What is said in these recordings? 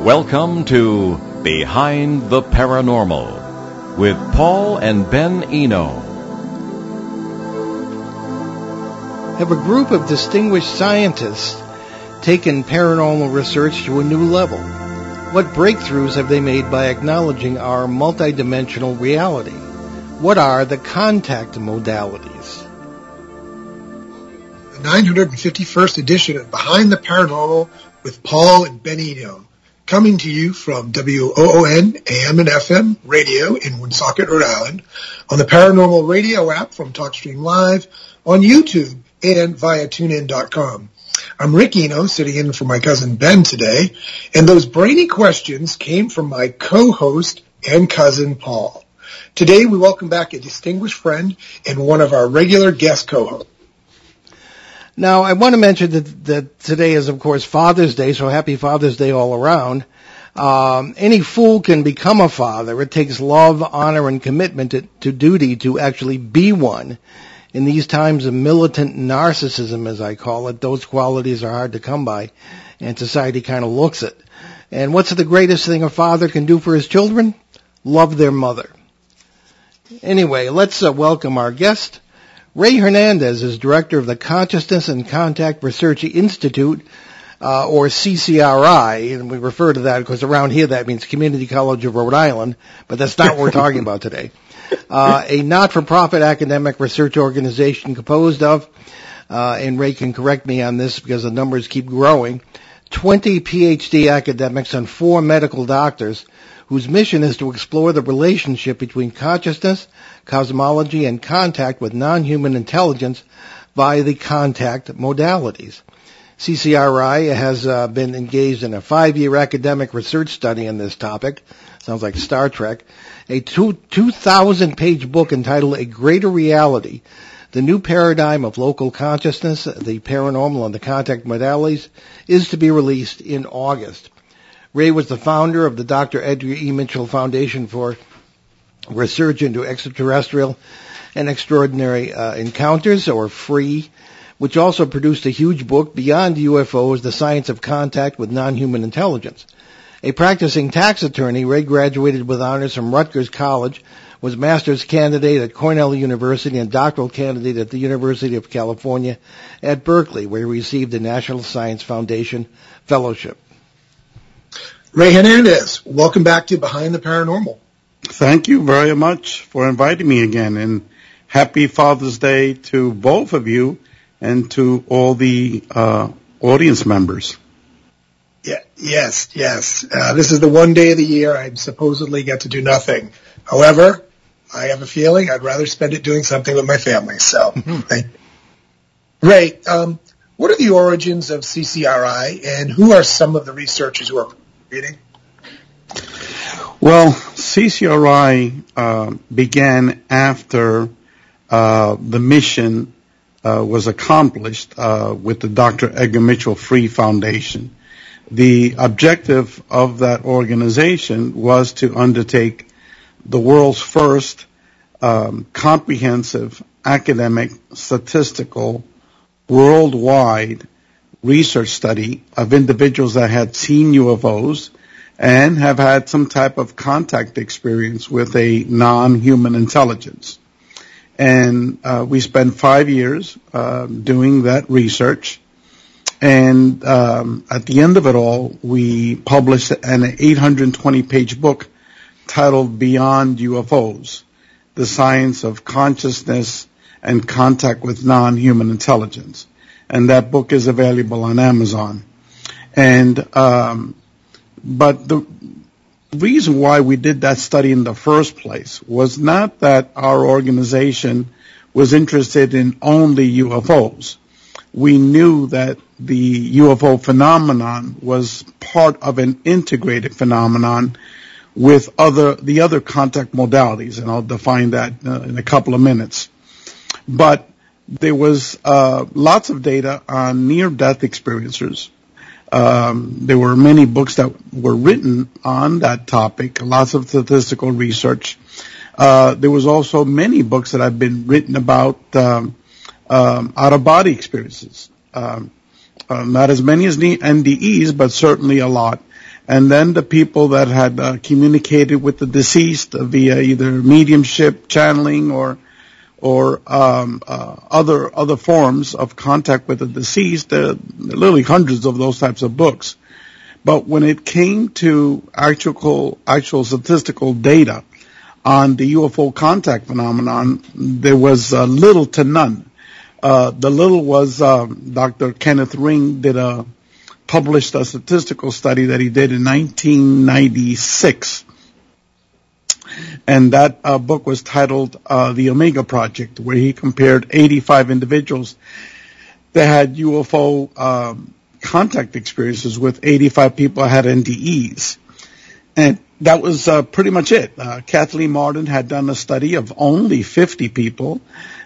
Welcome to Behind the Paranormal with Paul and Ben Eno. Have a group of distinguished scientists taken paranormal research to a new level? What breakthroughs have they made by acknowledging our multidimensional reality? What are the contact modalities? The 951st edition of Behind the Paranormal with Paul and Ben Eno coming to you from WOON AM and FM radio in Woonsocket, Rhode Island, on the Paranormal Radio app from TalkStream Live, on YouTube, and via TuneIn.com. I'm Rick Eno, sitting in for my cousin Ben today, and those brainy questions came from my co-host and cousin Paul. Today we welcome back a distinguished friend and one of our regular guest co-hosts. Now, I want to mention that, that today is, of course, Father's Day, so happy Father's Day all around. Um, any fool can become a father. It takes love, honor, and commitment to, to duty to actually be one. In these times of militant narcissism, as I call it, those qualities are hard to come by, and society kind of looks it. And what's the greatest thing a father can do for his children? Love their mother. Anyway, let's uh, welcome our guest. Ray Hernandez is director of the Consciousness and Contact Research Institute, uh, or CCRI, and we refer to that because around here that means Community College of Rhode Island, but that's not what we're talking about today. Uh, a not-for-profit academic research organization composed of, uh, and Ray can correct me on this because the numbers keep growing, 20 PhD academics and four medical doctors whose mission is to explore the relationship between consciousness, cosmology, and contact with non-human intelligence via the contact modalities. CCRI has uh, been engaged in a five-year academic research study on this topic. Sounds like Star Trek. A 2,000 page book entitled A Greater Reality, the new paradigm of local consciousness, the paranormal and the contact modalities is to be released in August. Ray was the founder of the Dr. Edgar E. Mitchell Foundation for Research into Extraterrestrial and Extraordinary uh, Encounters, or FREE, which also produced a huge book, Beyond UFOs, The Science of Contact with Non-Human Intelligence. A practicing tax attorney, Ray graduated with honors from Rutgers College, was master's candidate at Cornell University and doctoral candidate at the University of California at Berkeley, where he received the National Science Foundation Fellowship. Ray Hernandez, welcome back to Behind the Paranormal. Thank you very much for inviting me again, and happy Father's Day to both of you and to all the uh, audience members. Yeah, yes, yes. Uh, this is the one day of the year I supposedly get to do nothing. However, I have a feeling I'd rather spend it doing something with my family. So, you. Ray, um, what are the origins of CCRI, and who are some of the researchers who are Well, CCRI uh, began after uh, the mission uh, was accomplished uh, with the Dr. Edgar Mitchell Free Foundation. The objective of that organization was to undertake the world's first um, comprehensive academic statistical worldwide research study of individuals that had seen UFOs and have had some type of contact experience with a non-human intelligence. And uh, we spent five years uh, doing that research. And um, at the end of it all, we published an 820-page book titled Beyond UFOs, the science of consciousness and contact with non-human intelligence. And that book is available on Amazon. And um, but the reason why we did that study in the first place was not that our organization was interested in only UFOs. We knew that the UFO phenomenon was part of an integrated phenomenon with other the other contact modalities, and I'll define that uh, in a couple of minutes. But there was uh, lots of data on near-death experiencers um, there were many books that were written on that topic, lots of statistical research. Uh, there was also many books that have been written about um, um, out-of-body experiences. Um, uh, not as many as the NDEs, but certainly a lot. and then the people that had uh, communicated with the deceased via either mediumship, channeling, or or um, uh, other other forms of contact with the deceased. Literally hundreds of those types of books. But when it came to actual actual statistical data on the UFO contact phenomenon, there was uh, little to none. Uh, the little was um, Dr. Kenneth Ring did published a statistical study that he did in 1996 and that uh, book was titled uh, The Omega Project, where he compared 85 individuals that had UFO um, contact experiences with 85 people that had NDEs. And that was uh, pretty much it. Uh, Kathleen Marden had done a study of only 50 people.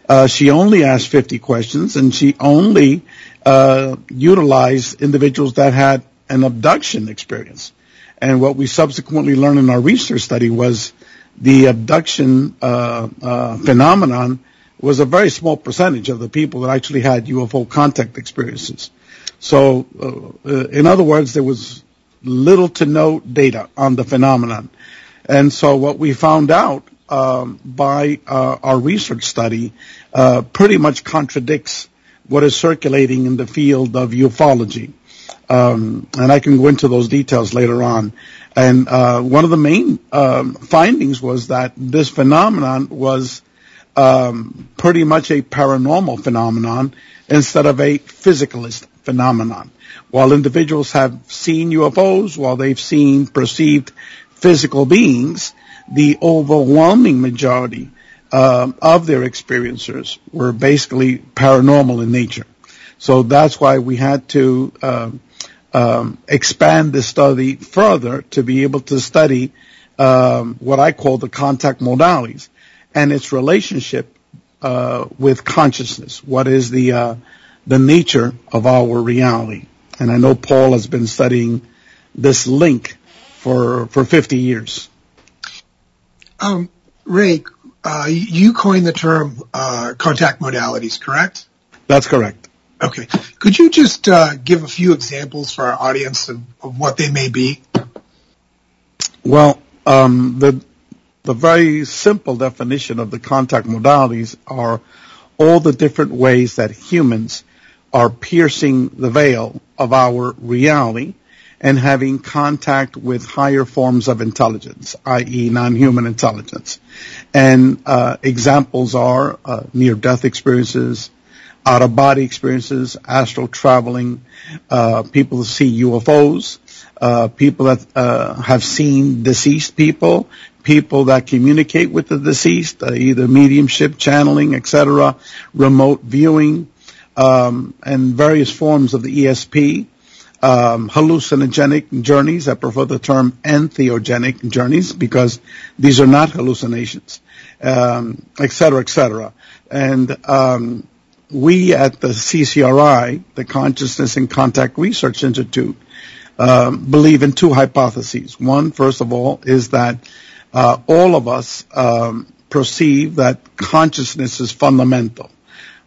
Uh, she only asked 50 questions, and she only uh, utilized individuals that had an abduction experience. And what we subsequently learned in our research study was the abduction uh, uh, phenomenon was a very small percentage of the people that actually had UFO contact experiences. So, uh, uh, in other words, there was little to no data on the phenomenon. And so what we found out um, by uh, our research study uh, pretty much contradicts what is circulating in the field of ufology. Um, and I can go into those details later on. And uh, one of the main um, findings was that this phenomenon was um, pretty much a paranormal phenomenon instead of a physicalist phenomenon. While individuals have seen UFOs, while they've seen perceived physical beings, the overwhelming majority uh, of their experiencers were basically paranormal in nature. So that's why we had to uh, expand the study further to be able to study um, what I call the contact modalities and its relationship uh, with consciousness. What is the uh, the nature of our reality? And I know Paul has been studying this link for for 50 years. Um, Ray, uh, you coined the term uh, contact modalities, correct? That's correct. Okay. Could you just uh, give a few examples for our audience of, what they may be? Well, um, the the very simple definition of the contact modalities are all the different ways that humans are piercing the veil of our reality and having contact with higher forms of intelligence, i.e., non-human intelligence. And uh, examples are uh, near-death experiences, out of body experiences, astral traveling, uh, people see UFOs, uh, people that uh, have seen deceased people, people that communicate with the deceased, uh, either mediumship, channeling, etc., remote viewing, um, and various forms of the ESP. Um, hallucinogenic journeys. I prefer the term entheogenic journeys because these are not hallucinations, um, et cetera, et cetera. And um, we at the CCRI, the Consciousness and Contact Research Institute, um, believe in two hypotheses. One, first of all, is that uh, all of us um, perceive that consciousness is fundamental.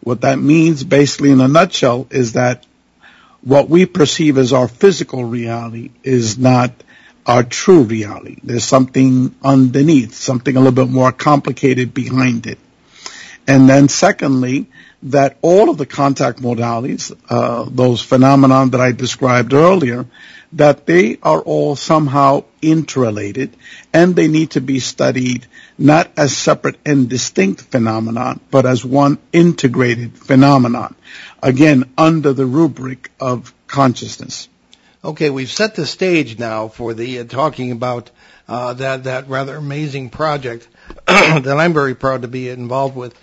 What that means, basically, in a nutshell, is that what we perceive as our physical reality is not our true reality. There's something underneath, something a little bit more complicated behind it. And then secondly, that all of the contact modalities, uh, those phenomena that I described earlier, that they are all somehow interrelated and they need to be studied not as separate and distinct phenomenon, but as one integrated phenomenon. Again, under the rubric of consciousness. Okay, we've set the stage now for the uh, talking about uh, that that rather amazing project that I'm very proud to be involved with.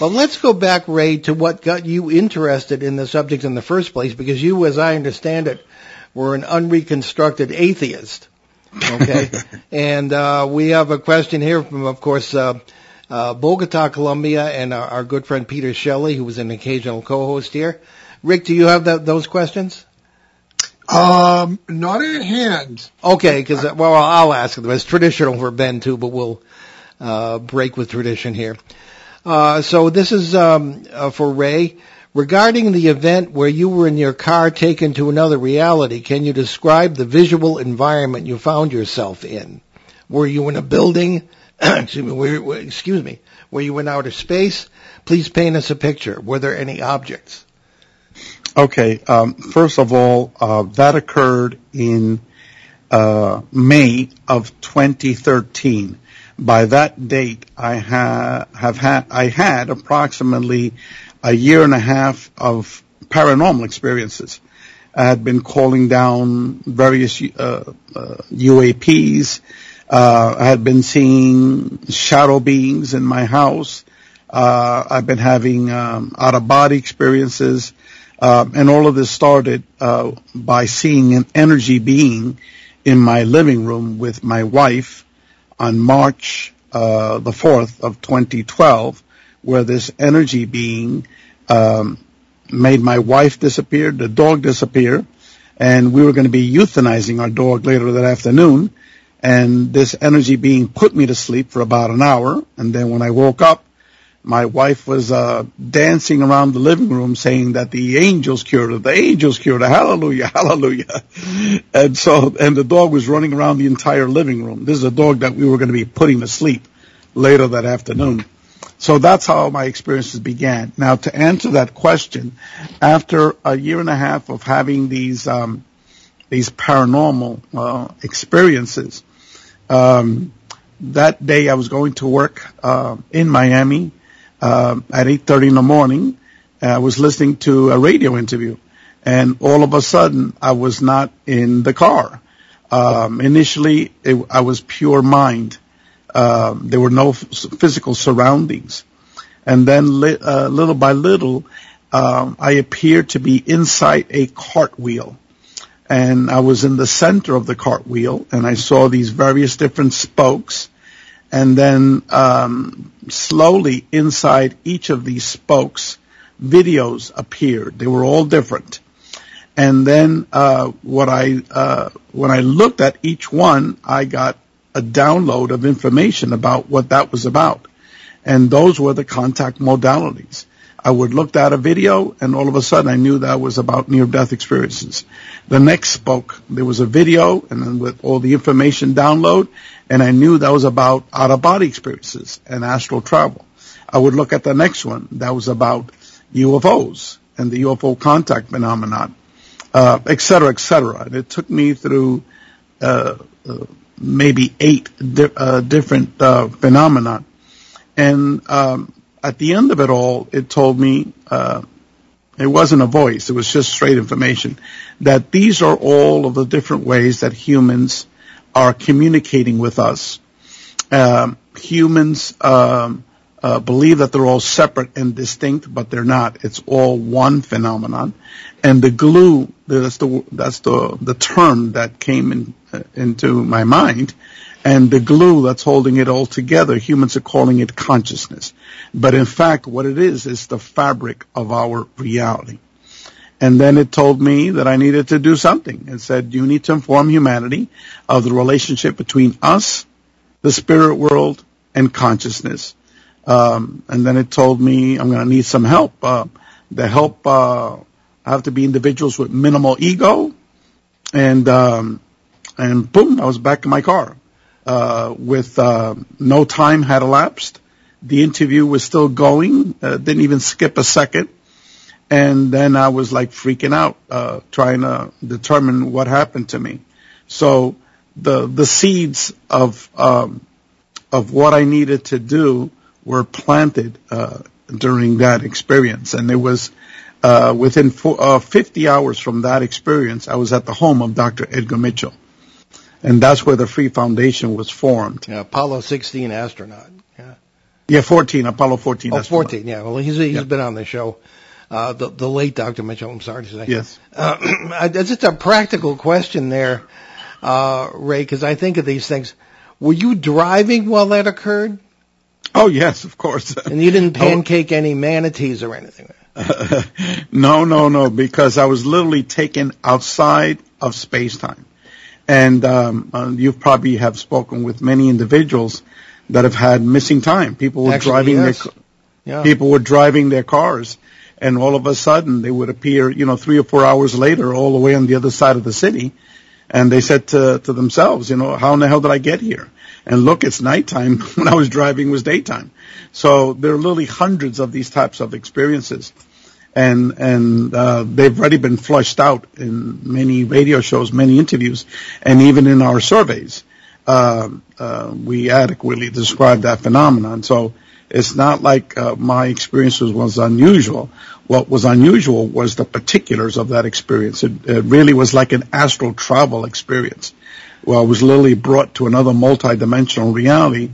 But let's go back, Ray, to what got you interested in the subject in the first place, because you, as I understand it, were an unreconstructed atheist. Okay, and uh, we have a question here from, of course, uh, uh, Bogota, Colombia, and our, our, good friend Peter Shelley, who was an occasional co-host here. Rick, do you have that, those questions? Um, not at hand. Okay, because well, I'll ask them. It's traditional for Ben too, but we'll uh, break with tradition here. Uh, so this is um, uh, for Ray. Regarding the event where you were in your car taken to another reality, can you describe the visual environment you found yourself in? Were you in a building? excuse me. Were, excuse me. Were you in outer space? Please paint us a picture. Were there any objects? Okay. Um, first of all, uh, that occurred in uh, May of 2013. By that date, I ha- have had I had approximately a year and a half of paranormal experiences. I had been calling down various uh, uh, UAPs. Uh, I had been seeing shadow beings in my house. Uh, I've been having um, out of body experiences, um, and all of this started uh, by seeing an energy being in my living room with my wife on March uh, the 4th of 2012, where this energy being um, made my wife disappear, the dog disappear, and we were going to be euthanizing our dog later that afternoon. And this energy being put me to sleep for about an hour, and then when I woke up, my wife was uh, dancing around the living room saying that the angels cured her, the angels cured her, hallelujah, hallelujah. And so, and the dog was running around the entire living room. This is a dog that we were going to be putting to sleep later that afternoon. So that's how my experiences began. Now to answer that question, after a year and a half of having these, um, these paranormal, uh, experiences, um, that day I was going to work, uh, in Miami at 8.30 in the morning. I was listening to a radio interview, and all of a sudden, I was not in the car. Um, initially, it, I was pure mind. Um, there were no physical surroundings. And then li- uh, little by little, um, I appeared to be inside a cartwheel. And I was in the center of the cartwheel, and I saw these various different spokes and then um, slowly inside each of these spokes, videos appeared. They were all different. And then uh, what I uh, when I looked at each one, I got a download of information about what that was about, and those were the contact modalities. I would look at a video, and all of a sudden I knew that was about near-death experiences. The next spoke, there was a video, and then with all the information download, and I knew that was about out-of-body experiences and astral travel. I would look at the next one, that was about UFOs and the UFO contact phenomenon, uh, et cetera, et cetera. And it took me through uh, uh, maybe eight di- uh, different uh, phenomena. And um, at the end of it all, it told me uh, it wasn't a voice; it was just straight information that these are all of the different ways that humans are communicating with us. Um, humans um, uh, believe that they're all separate and distinct, but they're not. It's all one phenomenon. And the glue, that's the term that came uh, into my mind and the glue that's holding it all together, humans are calling it consciousness. But in fact, what it is, is the fabric of our reality. And then it told me that I needed to do something. It said, you need to inform humanity of the relationship between us, the spirit world, and consciousness. Um, and then it told me I'm going to need some help. Uh, the help, uh, have to be individuals with minimal ego. And, um, and boom, I was back in my car uh, with uh, no time had elapsed. The interview was still going, uh, didn't even skip a second. And then I was like freaking out, uh, trying to determine what happened to me. So the the seeds of um, of what I needed to do were planted uh, during that experience, and it was uh, within four, uh, 50 hours from that experience, I was at the home of Dr. Edgar Mitchell and that's where the Free Foundation was formed. Yeah, Apollo 16 astronaut. Yeah. Yeah, 14, Apollo 14. Oh, 14, yeah. Well, he's, he's yeah. been on the show. Uh, the, the late Dr. Mitchell, I'm sorry to say. Yes. Uh, just a practical question there, uh, Ray, because I think of these things. Were you driving while that occurred? Oh, yes, of course. And you didn't pancake any manatees or anything? no, no, no, because I was literally taken outside of space-time. And um, uh, you probably have spoken with many individuals that have had missing time. People were Actually, driving yes. their yeah. people were driving their cars, and all of a sudden they would appear, you know, three or four hours later, all the way on the other side of the city, and they said to to themselves, you know, how in the hell did I get here? And look, it's nighttime. when I was driving, it was daytime. So there are literally hundreds of these types of experiences, and and uh, they've already been flushed out in many radio shows, many interviews, and even in our surveys. Uh, uh, we adequately describe that phenomenon. So it's not like uh, my experience was, was unusual. What was unusual was the particulars of that experience. It, it really was like an astral travel experience. Well, I was literally brought to another multidimensional reality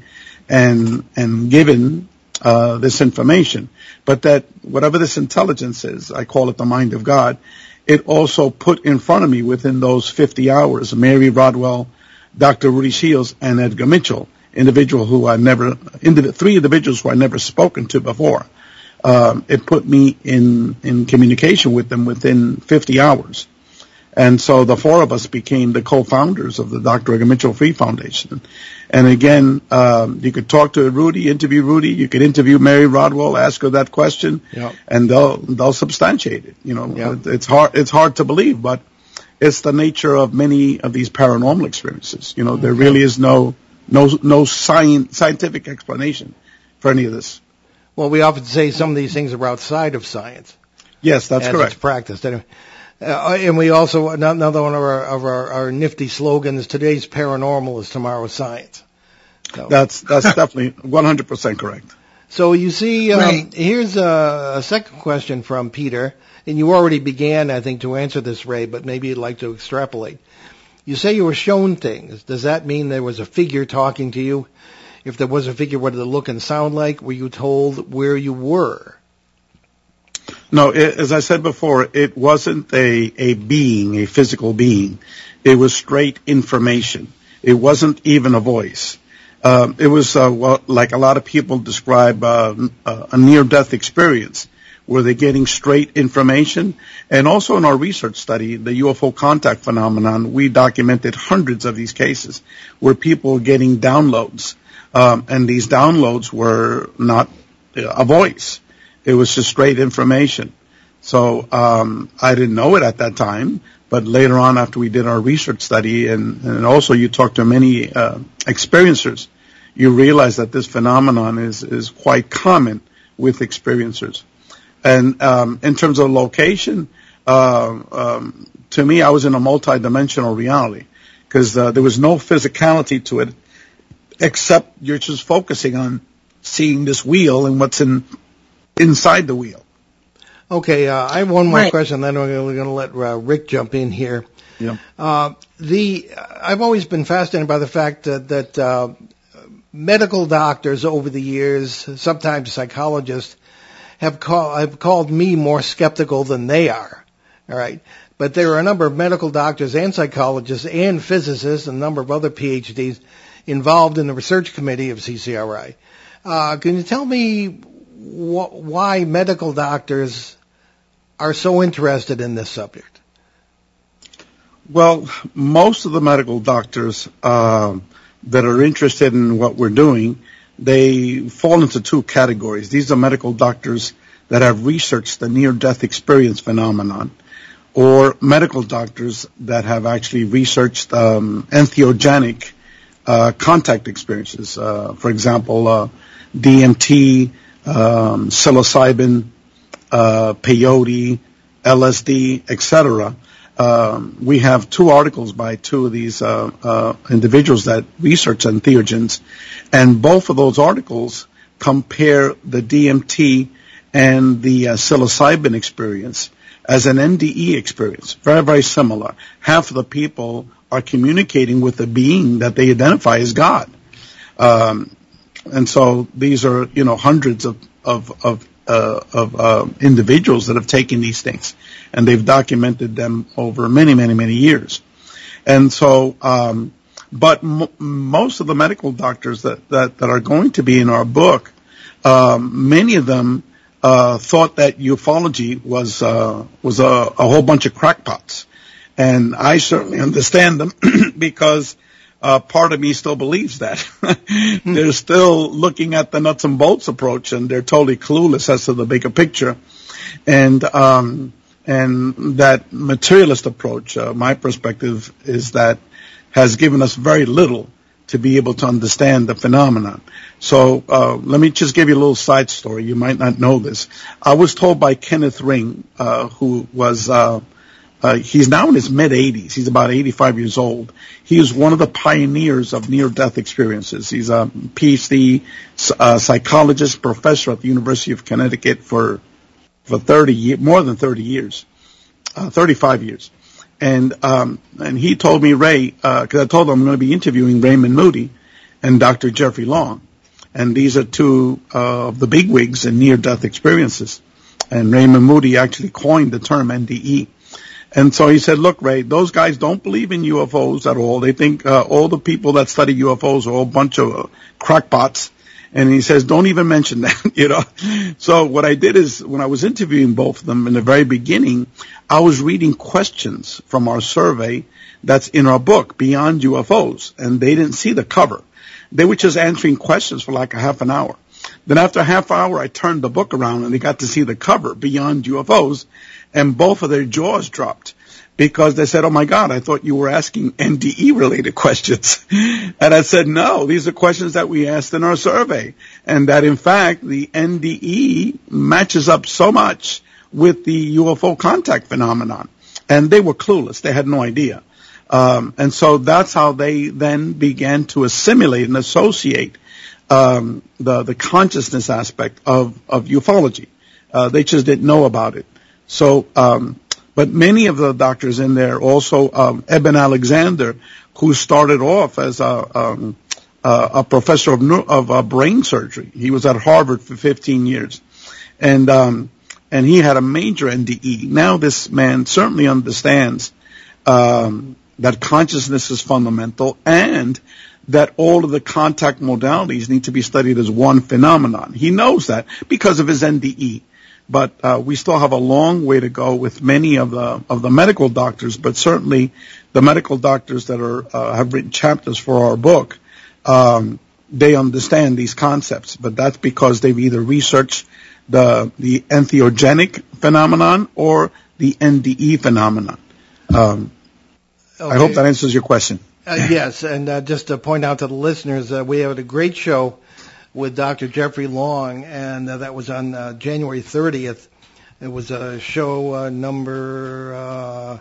and and given uh, this information. But that whatever this intelligence is, I call it the mind of God. It also put in front of me within those 50 hours Mary Rodwell, Dr. Rudy Schild, and Edgar Mitchell, individual who I never, indiv- three individuals who I never spoken to before. Um, it put me in in communication with them within 50 hours. And so the four of us became the co-founders of the Dr. Edgar Mitchell Free Foundation. And again, um, you could talk to Rudy, interview Rudy. You could interview Mary Rodwell, ask her that question, Yep. and they'll they'll substantiate it. You know, Yep. it's hard it's hard to believe, but it's the nature of many of these paranormal experiences. You know, there really is no no no science scientific explanation for any of this. Well, we often say some of these things are outside of science. Yes, that's correct. it's practiced. Anyway. Uh, and we also another one of our of our, our nifty slogans: "Today's paranormal is tomorrow's science." So, That's that's definitely 100% correct. so you see, um, Right. here's a, a second question from Peter, and you already began, I think, to answer this, Ray, but maybe you'd like to extrapolate. You say you were shown things. Does that mean there was a figure talking to you? If there was a figure, what did it look and sound like? Were you told where you were? No, as I said before, it wasn't a, a being, a physical being. It was straight information. It wasn't even a voice. Um, it was uh, like a lot of people describe uh, uh, a near-death experience, where they're getting straight information. And also in our research study, the UFO contact phenomenon, we documented hundreds of these cases where people were getting downloads, um, and these downloads were not a voice. It was just straight information. So um, I didn't know it at that time, but later on, after we did our research study, and, and also you talked to many uh, experiencers, you realize that this phenomenon is is quite common with experiencers. And um, in terms of location, uh, um, to me, I was in a multi-dimensional reality because uh, there was no physicality to it, except you're just focusing on seeing this wheel and what's in inside the wheel. Okay, uh, I have one more Right. question, then we're going to let uh, Rick jump in here. Yeah. Uh, the I've always been fascinated by the fact that, that uh, medical doctors over the years, sometimes psychologists, have, call, have called me more skeptical than they are. All right, but there are a number of medical doctors and psychologists and physicists and a number of other PhDs involved in the research committee of CCRI. Uh, can you tell me wh- why medical doctors are so interested in this subject? Well, most of the medical doctors um, that are interested in what we're doing, they fall into two categories. These are medical doctors that have researched the near-death experience phenomenon, or medical doctors that have actually researched um, entheogenic uh, contact experiences. Uh, for example, uh, DMT, um, psilocybin, uh, peyote, LSD, etc. Um, we have two articles by two of these uh, uh, individuals that research entheogens, and both of those articles compare the DMT and the uh, psilocybin experience as an NDE experience. Very, very similar. Half of the people are communicating with a being that they identify as God. Um, and so these are, you know, hundreds of, of, of, uh, of uh, individuals that have taken these things and they've documented them over many, many, many years. And so, um, but m- most of the medical doctors that, that, that are going to be in our book, um, many of them uh, thought that ufology was uh, was a, a whole bunch of crackpots, and I certainly understand them because uh, part of me still believes that they're still looking at the nuts and bolts approach, and they're totally clueless as to the bigger picture. And, um, and that materialist approach, uh, my perspective is that has given us very little to be able to understand the phenomenon. So uh, let me just give you a little side story. You might not know this. I was told by Kenneth Ring, uh, who was uh, he's now in his mid 80s. He's about 85 years old. He is one of the pioneers of near-death experiences. He's a PhD uh, psychologist, professor at the University of Connecticut for for 30 years, more than 30 years, uh, 35 years. And um, and he told me, Ray, because I told him I'm going to be interviewing Raymond Moody and Dr. Jeffrey Long and these are two uh, of the bigwigs in near-death experiences. And Raymond Moody actually coined the term NDE. And so he said, look, Ray, those guys don't believe in UFOs at all. They think uh, all the people that study UFOs are all a bunch of uh, crackpots. And he says, don't even mention that, you know. So what I did is when I was interviewing both of them in the very beginning, I was reading questions from our survey that's in our book, Beyond UFOs, and they didn't see the cover. They were just answering questions for like a half an hour. Then after a half hour, I turned the book around and they got to see the cover, Beyond UFOs, and both of their jaws dropped because they said, oh my God, I thought you were asking NDE related questions. and I said, no, these are questions that we asked in our survey. And that in fact, the NDE matches up so much with the UFO contact phenomenon. And they were clueless. They had no idea. Um, and so that's how they then began to assimilate and associate um, the the consciousness aspect of of ufology. Uh, they just didn't know about it. So, um, but many of the doctors in there, also um, Eben Alexander, who started off as a um, a professor of of uh, brain surgery. He was at Harvard for 15 years, and um, and he had a major NDE. Now this man certainly understands um, that consciousness is fundamental and that all of the contact modalities need to be studied as one phenomenon. He knows that because of his NDE. But uh, we still have a long way to go with many of the of the medical doctors, but certainly the medical doctors that are uh, have written chapters for our book, um, they understand these concepts. But that's because they've either researched the the entheogenic phenomenon or the NDE phenomenon. Um, Okay. I hope that answers your question. Uh, yes, and uh, just to point out to the listeners, uh, we had a great show with Dr. Jeffrey Long, and uh, that was on uh, January 30th. It was a show uh, number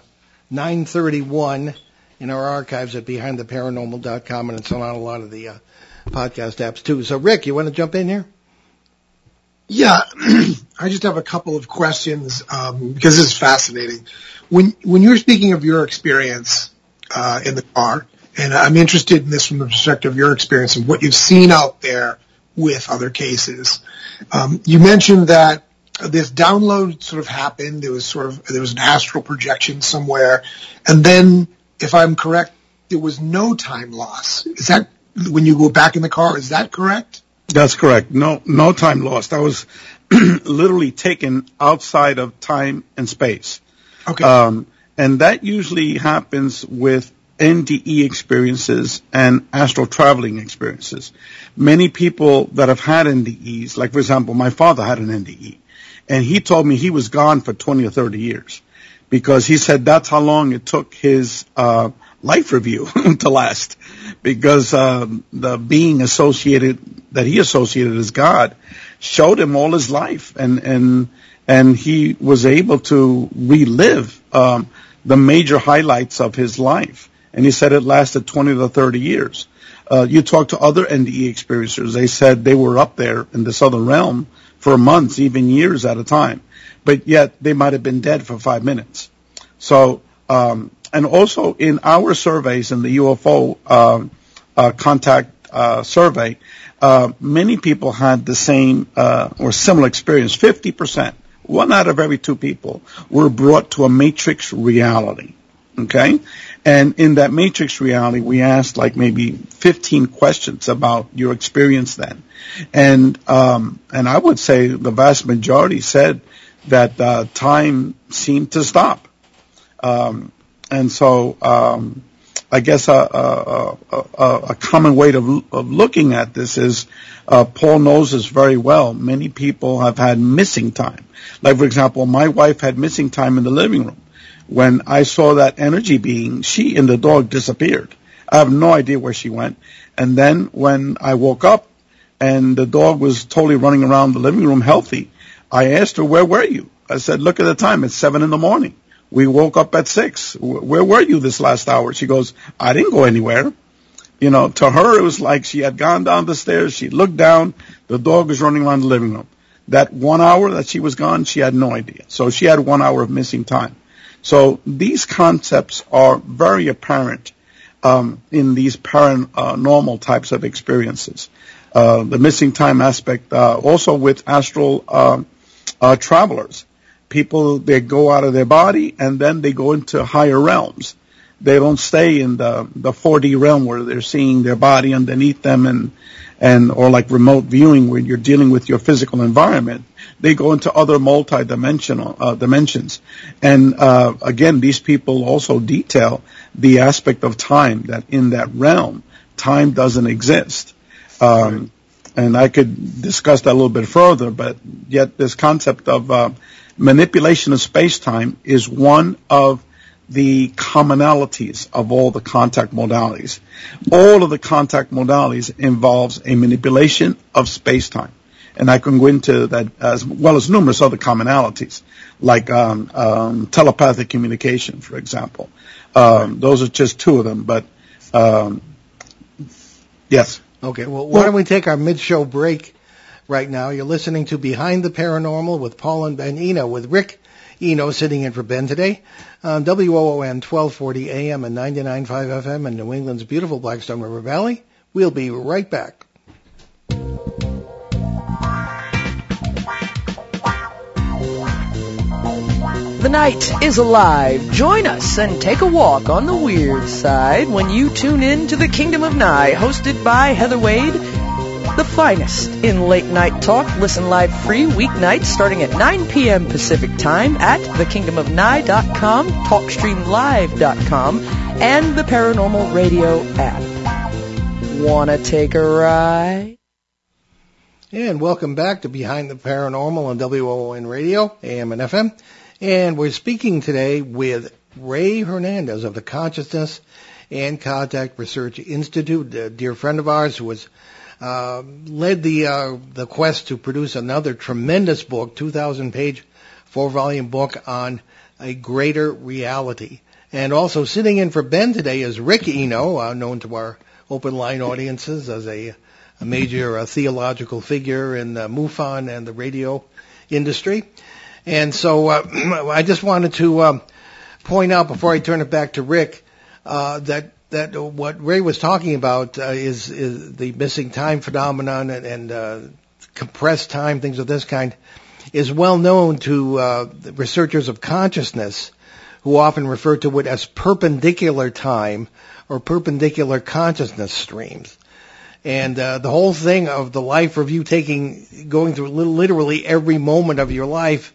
931 in our archives at BehindTheParanormal.com, and it's on a lot of the podcast apps too. So, Rick, you want to jump in here? Yeah, I just have a couple of questions um, because this is fascinating. When when you're speaking of your experience uh, in the car, and I'm interested in this from the perspective of your experience and what you've seen out there with other cases. Um, you mentioned that this download sort of happened. There was sort of there was an astral projection somewhere, and then, if I'm correct, there was no time loss. Is that when you go back in the car? Is that correct? That's correct. No, no time lost. I was literally taken outside of time and space. Okay. Um, and that usually happens with NDE experiences and astral traveling experiences. Many people that have had NDEs, like for example, my father had an NDE, and he told me he was gone for 20 or 30 years because he said that's how long it took his uh, life review to last because um, the being associated that he associated as God showed him all his life and and and he was able to relive um, the major highlights of his life and he said it lasted 20 to 30 years uh, you talk to other NDE experiencers they said they were up there in this other realm for months even years at a time but yet they might have been dead for five minutes so um, and also in our surveys in the UFO uh, uh, contact uh, survey, uh, many people had the same uh, or similar experience. 50%, one out of every two people, were brought to a matrix reality. Okay? And in that matrix reality, we asked like maybe 15 questions about your experience then. And, um, and I would say the vast majority said that uh, time seemed to stop. Um, and so um, I guess a, a, a, a common way of, of looking at this is uh, Paul knows this very well. Many people have had missing time. Like, for example, my wife had missing time in the living room. When I saw that energy being, she and the dog disappeared. I have no idea where she went. And then when I woke up and the dog was totally running around the living room healthy, I asked her, where were you? I said, look at the time. It's seven in the morning. We woke up at six. Where were you this last hour? She goes, I didn't go anywhere. You know, to her, it was like she had gone down the stairs. She looked down. The dog was running around the living room. That one hour that she was gone, she had no idea. So she had one hour of missing time. So these concepts are very apparent um, in these paranormal types of experiences. Uh, the missing time aspect, uh, also with astral uh, uh, travelers. People, they go out of their body and then they go into higher realms. They don't stay in the, the 4D realm where they're seeing their body underneath them and, and, or like remote viewing where you're dealing with your physical environment. They go into other multi-dimensional, uh, dimensions. And, uh, again, these people also detail the aspect of time that in that realm, time doesn't exist. Um, and I could discuss that a little bit further, but yet this concept of uh, manipulation of space-time is one of the commonalities of all the contact modalities. All of the contact modalities involves a manipulation of space-time. And I can go into that as well as numerous other commonalities, like um, um, telepathic communication, for example. Um, those are just two of them, but um, yes. Okay, well, why don't we take our mid-show break right now? You're listening to Behind the Paranormal with Paul and Ben Eno, with Rick Eno sitting in for Ben today on WOON 1240 AM and 99.5 FM in New England's beautiful Blackstone River Valley. We'll be right back. Night is alive. Join us and take a walk on the weird side when you tune in to the Kingdom of Nye, hosted by Heather Wade, the finest in late night talk. Listen live free weeknights starting at 9 p.m. Pacific time at thekingdomofnye.com, talkstreamlive.com, and the Paranormal Radio app. Wanna take a ride? And welcome back to Behind the Paranormal on WON Radio, AM and FM. And we're speaking today with Ray Hernandez of the Consciousness and Contact Research Institute, a dear friend of ours who has uh, led the uh, the quest to produce another tremendous book, 2,000 page, four volume book on a greater reality. And also sitting in for Ben today is Rick Eno, uh, known to our open line audiences as a, a major uh, theological figure in MUFON and the radio industry. And so uh, I just wanted to um, point out before I turn it back to Rick uh, that that what Ray was talking about uh, is is the missing time phenomenon and, and uh, compressed time, things of this kind, is well known to uh, researchers of consciousness, who often refer to it as perpendicular time or perpendicular consciousness streams. And uh, the whole thing of the life review taking, going through literally every moment of your life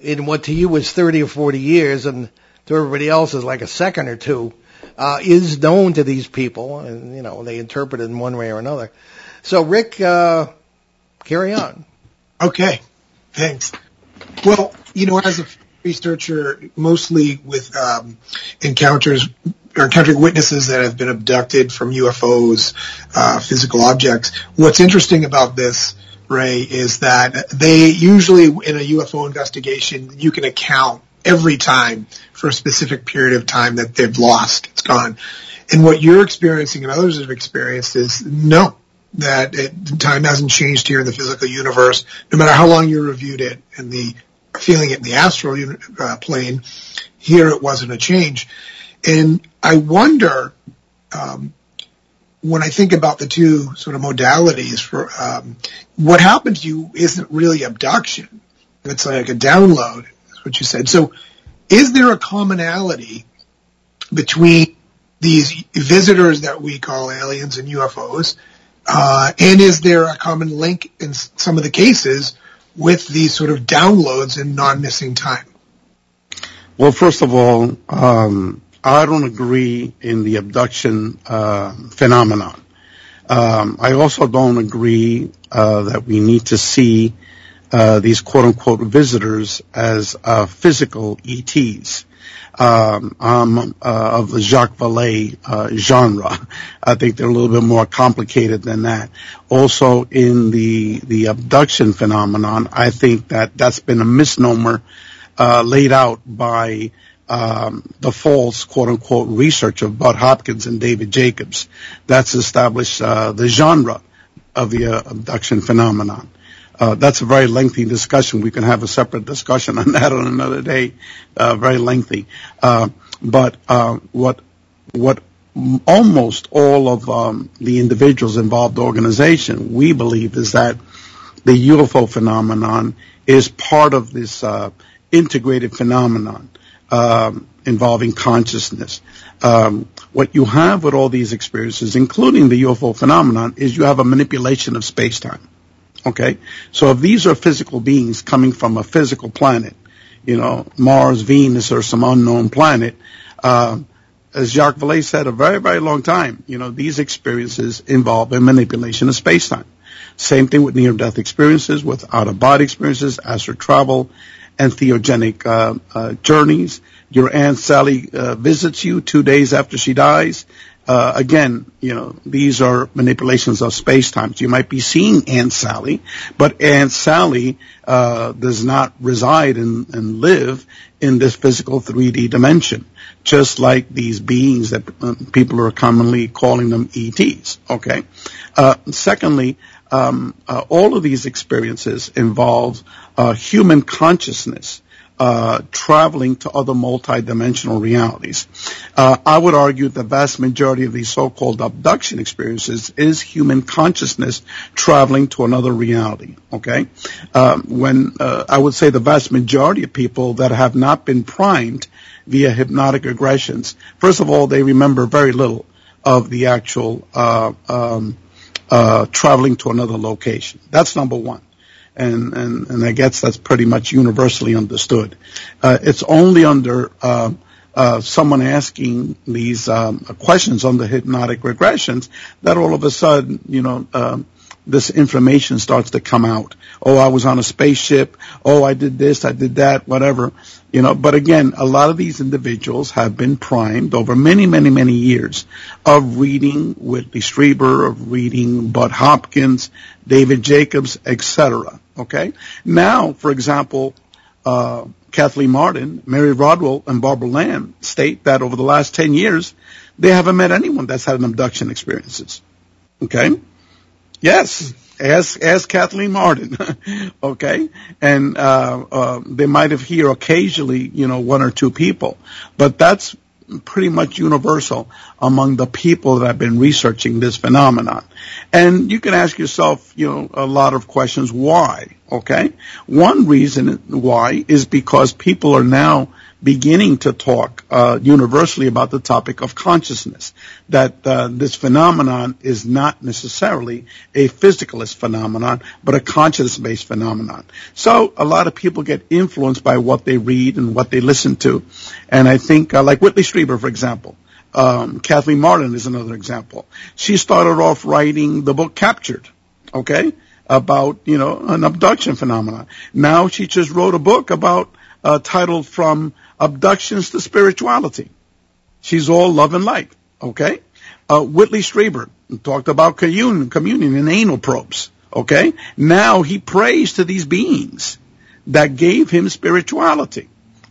in what to you is 30 or 40 years and to everybody else is like a second or two, uh, is known to these people and, you know, they interpret it in one way or another. So Rick, uh, carry on. Okay. Thanks. Well, you know, as a researcher, mostly with, um, encounters or encountering witnesses that have been abducted from UFOs, uh, physical objects. What's interesting about this Ray, is that they usually in a UFO investigation, you can account every time for a specific period of time that they've lost. It's gone. And what you're experiencing and others have experienced is no, that it, time hasn't changed here in the physical universe. No matter how long you reviewed it and the feeling it in the astral uh, plane, here it wasn't a change. And I wonder, um, when I think about the two sort of modalities for um, what happened to you isn't really abduction. It's like a download, is what you said. So is there a commonality between these visitors that we call aliens and UFOs? Uh, and is there a common link in some of the cases with these sort of downloads and non-missing time? Well, first of all, um, I don't agree in the abduction uh, phenomenon. Um, I also don't agree uh, that we need to see uh, these quote unquote visitors as physical ETs. Um, I'm of the Jacques Vallée uh, genre. I think they're a little bit more complicated than that. Also, in the the abduction phenomenon, I think that that's been a misnomer uh, laid out by the false quote unquote research of Bud Hopkins and David Jacobs. That's established uh, the genre of the uh, abduction phenomenon. Uh, that's a very lengthy discussion. We can have a separate discussion on that on another day. Uh, very lengthy. Uh, but what what almost all of um, the individuals involved organization we believe is that the UFO phenomenon is part of this uh, integrated phenomenon um, involving consciousness. Um, what you have with all these experiences, including the UFO phenomenon, is you have a manipulation of space-time. Okay? So if these are physical beings coming from a physical planet, you know, Mars, Venus, or some unknown planet, uh, as Jacques Vallée said a very, very long time, you know, these experiences involve a manipulation of space-time. Same thing with near-death experiences, with out-of-body experiences, astral travel, and theogenic uh, uh, journeys. Your Aunt Sally uh, visits you two days after she dies. Again, you know, these are manipulations of space-time. You might be seeing Aunt Sally, but Aunt Sally does not reside and, live in this physical 3D dimension, just like these beings that uh, people are commonly calling them ETs. Okay. Secondly, um, uh, all of these experiences involve uh, human consciousness uh, traveling to other multidimensional realities. Uh, I would argue the vast majority of these so-called abduction experiences is human consciousness traveling to another reality. Okay, um, when uh, I would say the vast majority of people that have not been primed via hypnotic regressions, first of all, they remember very little of the actual uh, um, traveling to another location. That's number one and, and, and I guess that's pretty much universally understood. Uh, it's only under uh, uh, someone asking these um, questions on the hypnotic regressions that all of a sudden, you know, um, this information starts to come out. Oh, I was on a spaceship. Oh, I did this, I did that, whatever. You know, but again, a lot of these individuals have been primed over many, many, many years of reading Whitley Strieber, of reading Bud Hopkins, David Jacobs, etc. Okay? Now, for example, uh, Kathleen Marden, Mary Rodwell, and Barbara Lamb state that over the last 10 years, they haven't met anyone that's had an abduction experiences. Okay? Yes. Ask, ask Kathleen Marden. okay? And, uh, uh, they might have here occasionally, you know, one or two people. But that's pretty much universal among the people that have been researching this phenomenon. And you can ask yourself, you know, a lot of questions. Why? Okay. One reason why is because people are now beginning to talk uh, universally about the topic of consciousness. That uh, this phenomenon is not necessarily a physicalist phenomenon, but a consciousness-based phenomenon. So a lot of people get influenced by what they read and what they listen to, and I think, uh, like Whitley Strieber, for example. Um, Kathleen Marden is another example. She started off writing the book Captured, okay, about you know an abduction phenomenon. Now she just wrote a book about uh, titled "From abductions to spirituality. She's all love and light. Okay? Uh, Whitley Strieber talked about communion, communion and anal probes. Okay? Now he prays to these beings that gave him spirituality.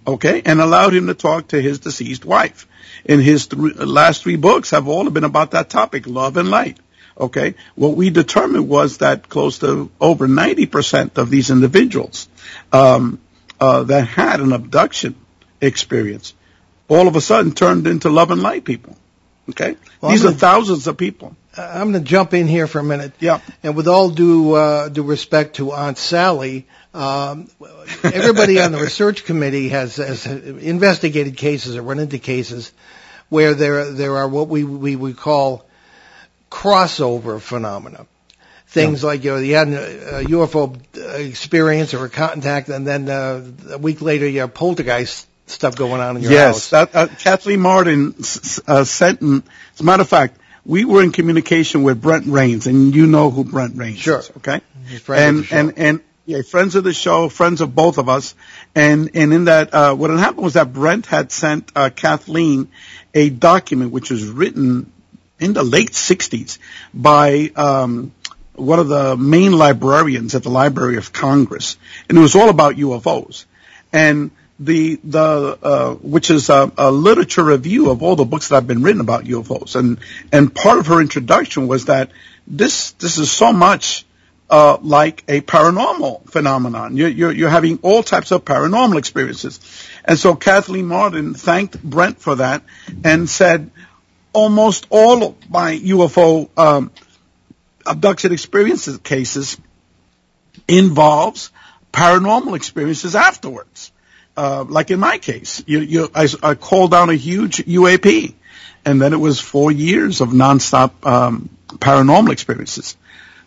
Okay? And allowed him to talk to his deceased wife. And his th- last three books have all been about that topic, love and light. Okay? What we determined was that close to over 90% of these individuals, um, uh, that had an abduction experience all of a sudden turned into love and light people. Okay? Well, These gonna, are thousands of people. I'm going to jump in here for a minute. Yeah. And with all due uh, due respect to Aunt Sally, um, everybody on the research committee has, has investigated cases or run into cases where there there are what we we would call crossover phenomena. Things yeah. like you know you had a UFO experience or a contact, and then uh, a week later you have poltergeist stuff going on in your yes, house. Yes, uh, Kathleen Marden uh, sent. As a matter of fact, we were in communication with Brent Raynes, and you know who Brent Raynes sure. is, okay? and and and yeah, friends of the show, friends of both of us, and and in that, uh, what had happened was that Brent had sent uh, Kathleen a document which was written in the late '60s by um, one of the main librarians at the Library of Congress, and it was all about UFOs, and the the uh, which is a, a, literature review of all the books that have been written about UFOs, and and part of her introduction was that this this is so much uh, like a paranormal phenomenon. You're, you're, you're having all types of paranormal experiences. And so Kathleen Marden thanked Brent for that and said, almost all of my UFO um, abduction experiences cases involves paranormal experiences afterwards. Uh, like in my case, you, you, I, I, called down a huge UAP, and then it was four years of nonstop um, paranormal experiences.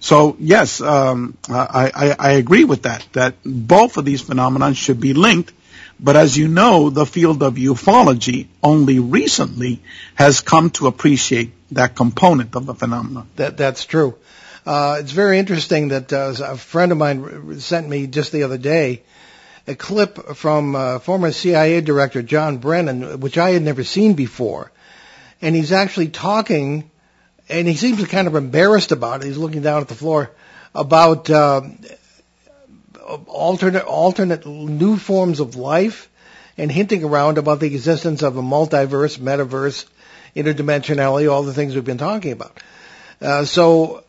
So yes, um, I, I, I agree with that. That both of these phenomena should be linked. But as you know, the field of ufology only recently has come to appreciate that component of the phenomenon. That that's true. Uh, it's very interesting that uh, a friend of mine sent me just the other day a clip from uh, former CIA director John Brennan, which I had never seen before, and he's actually talking and he seems kind of embarrassed about it. He's looking down at the floor about uh, alternate alternate new forms of life and hinting around about the existence of a multiverse, metaverse, interdimensionality, all the things we've been talking about. Uh, so,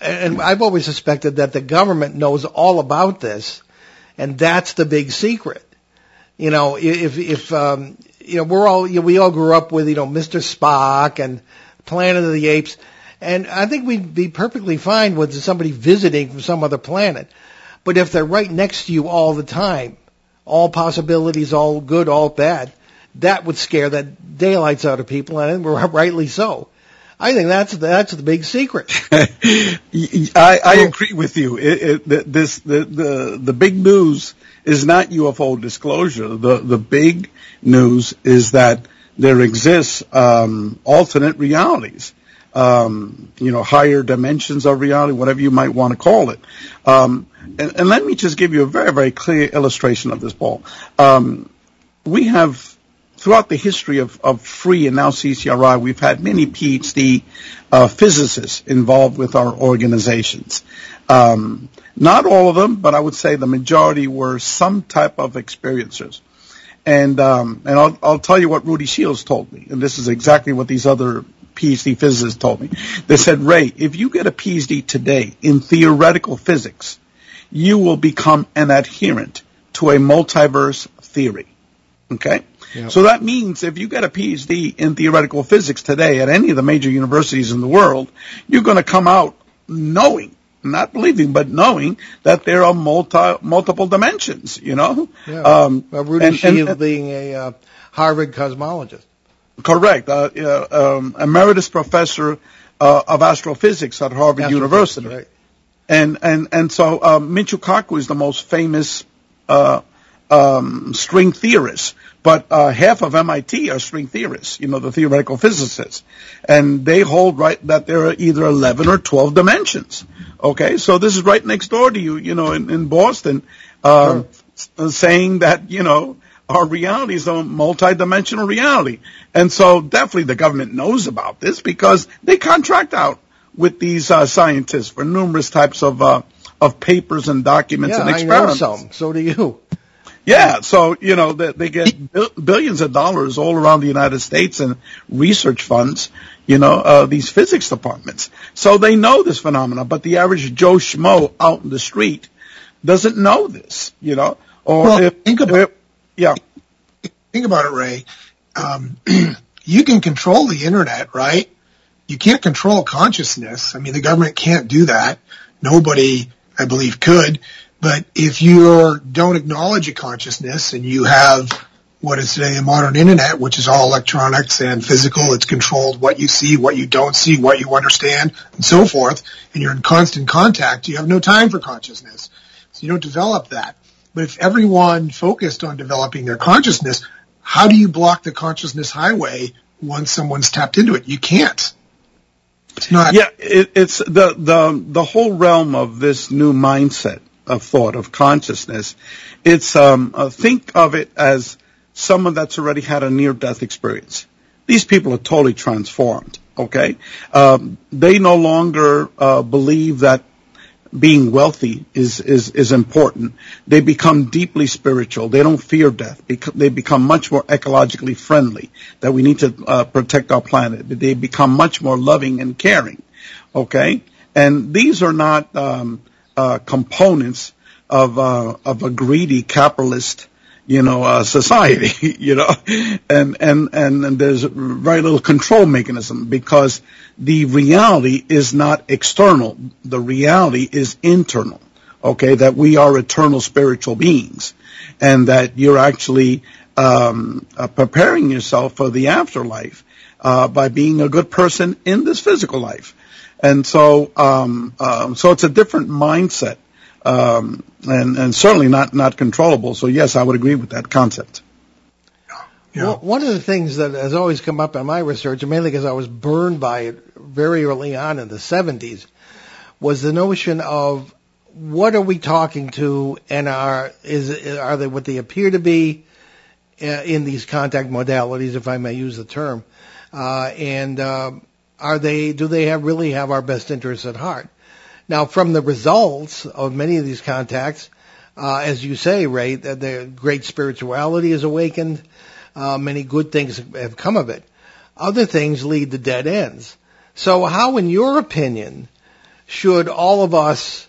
and I've always suspected that the government knows all about this, and that's the big secret. You know, if if um, you know we're all you know, we all grew up with you know Mr. Spock and Planet of the Apes. And I think we'd be perfectly fine with somebody visiting from some other planet. But if they're right next to you all the time, all possibilities, all good, all bad, that would scare the daylights out of people, and rightly so. I think that's that's the big secret. I, I agree with you. It, it, this the, the the big news is not UFO disclosure. The the big news is that there exists um, alternate realities, um, you know, higher dimensions of reality, whatever you might want to call it. Um, and, and, let me just give you a very, very clear illustration of this, Paul. Um, we have, throughout the history of, of free and now CCRI, we've had many PhD uh, physicists involved with our organizations. Um, not all of them, but I would say the majority were some type of experiencers. And um, and I'll I'll tell you what Rudy Schild told me, and this is exactly what these other PhD physicists told me. They said, Ray, if you get a PhD today in theoretical physics, you will become an adherent to a multiverse theory. Okay? Yep. So that means if you get a PhD in theoretical physics today at any of the major universities in the world, you're going to come out knowing not believing, but knowing that there are multi, multiple dimensions, you know? Yeah. Um, well, Rudy and, Schild and, being a uh, Harvard cosmologist. Correct. Uh, uh, um, emeritus professor uh, of astrophysics at Harvard astrophysics, University. Right. And, and, and so uh, Michio Kaku is the most famous uh, um, string theorist but uh, half of MIT are string theorists, you know, the theoretical physicists, and they hold right that there are either 11 or 12 dimensions. Okay, so this is right next door to you, you know, in, in Boston, um, sure. saying that you know our reality is a multi-dimensional reality, and so definitely the government knows about this because they contract out with these uh, scientists for numerous types of uh, of papers and documents yeah, and experiments. I know some. So do you. Yeah, so you know they, they get billions of dollars all around the United States and research funds. You know uh, these physics departments, so they know this phenomena. But the average Joe schmo out in the street doesn't know this. You know, or well, if, think about if, yeah, think about it, Ray. Um, you can control the internet, right? You can't control consciousness. I mean, the government can't do that. Nobody, I believe, could. But if you don't acknowledge a consciousness and you have what is today the modern internet, which is all electronics and physical, it's controlled what you see, what you don't see, what you understand, and so forth, and you're in constant contact, you have no time for consciousness. So you don't develop that. But if everyone focused on developing their consciousness, how do you block the consciousness highway once someone's tapped into it? You can't. It's not. Yeah, it, it's the, the, the whole realm of this new mindset of thought, of consciousness. It's, um, uh, think of it as someone that's already had a near death experience. These people are totally transformed. Okay, um, they no longer uh, believe that being wealthy is, is, is important. They become deeply spiritual. They don't fear death. They become much more ecologically friendly, that we need to uh, protect our planet. They become much more loving and caring. Okay? And these are not um, uh, components of, uh, of a greedy capitalist you know, uh, society, you know, and, and, and, and there's very little control mechanism because the reality is not external. The reality is internal. Okay. That we are eternal spiritual beings and that you're actually, um, uh, preparing yourself for the afterlife, uh, by being a good person in this physical life. And so, um, um, so it's a different mindset um, and, and certainly not, not controllable. So yes, I would agree with that concept. Yeah. Well, one of the things that has always come up in my research, mainly because I was burned by it very early on in the 70s, was the notion of what are we talking to, and are is are they what they appear to be uh, in these contact modalities, if I may use the term, uh, and uh, are they do they have really have our best interests at heart? Now, from the results of many of these contacts, uh, as you say, Ray, the, the great spirituality is awakened. Uh, many good things have come of it. Other things lead to dead ends. So, how, in your opinion, should all of us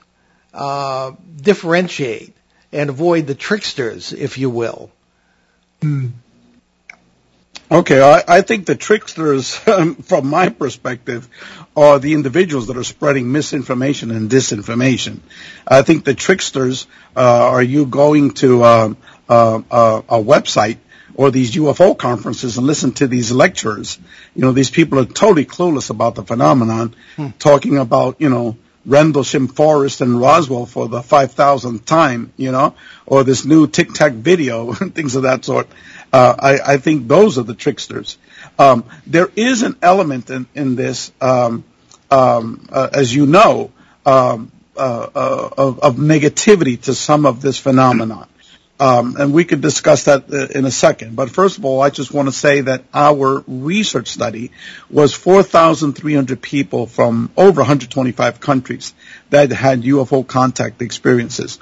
uh, differentiate and avoid the tricksters, if you will? Hmm. Okay, I, I think the tricksters, um, from my perspective, are the individuals that are spreading misinformation and disinformation. I think the tricksters uh, are you going to uh, uh, uh a website or these UFO conferences and listen to these lecturers. You know, these people are totally clueless about the phenomenon, hmm. talking about, you know, Rendlesham Forest and Roswell for the 5,000th time, you know, or this new Tic Tac video, and things of that sort. Uh, I, I, think those are the tricksters. Um, there is an element in, in this, um, um, uh, as you know, um, uh, uh, of, of, negativity to some of this phenomenon. Um, and we could discuss that uh, in a second. But first of all, I just want to say that our research study was 4,300 people from over 125 countries that had UFO contact experiences.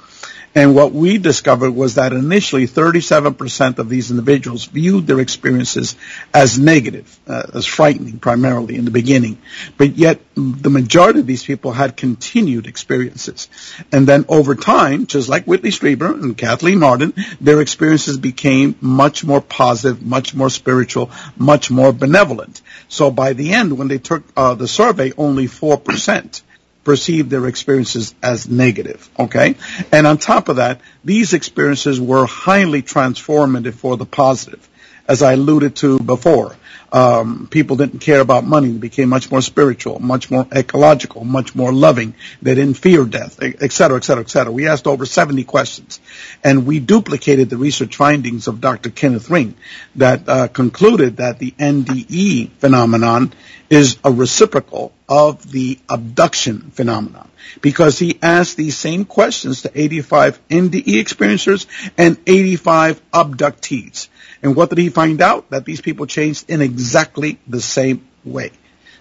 And what we discovered was that initially 37% of these individuals viewed their experiences as negative, uh, as frightening primarily in the beginning. But yet the majority of these people had continued experiences. And then over time, just like Whitley Strieber and Kathleen Marden, their experiences became much more positive, much more spiritual, much more benevolent. So by the end, when they took uh, the survey, only 4% perceived their experiences as negative. Okay? And on top of that, these experiences were highly transformative for the positive. As I alluded to before, um, people didn't care about money. They became much more spiritual, much more ecological, much more loving. They didn't fear death, et cetera, et cetera, et cetera. We asked over 70 questions, and we duplicated the research findings of Dr. Kenneth Ring that uh, concluded that the NDE phenomenon is a reciprocal of the abduction phenomenon because he asked these same questions to 85 NDE experiencers and 85 abductees. And what did he find out? That these people changed in exactly the same way.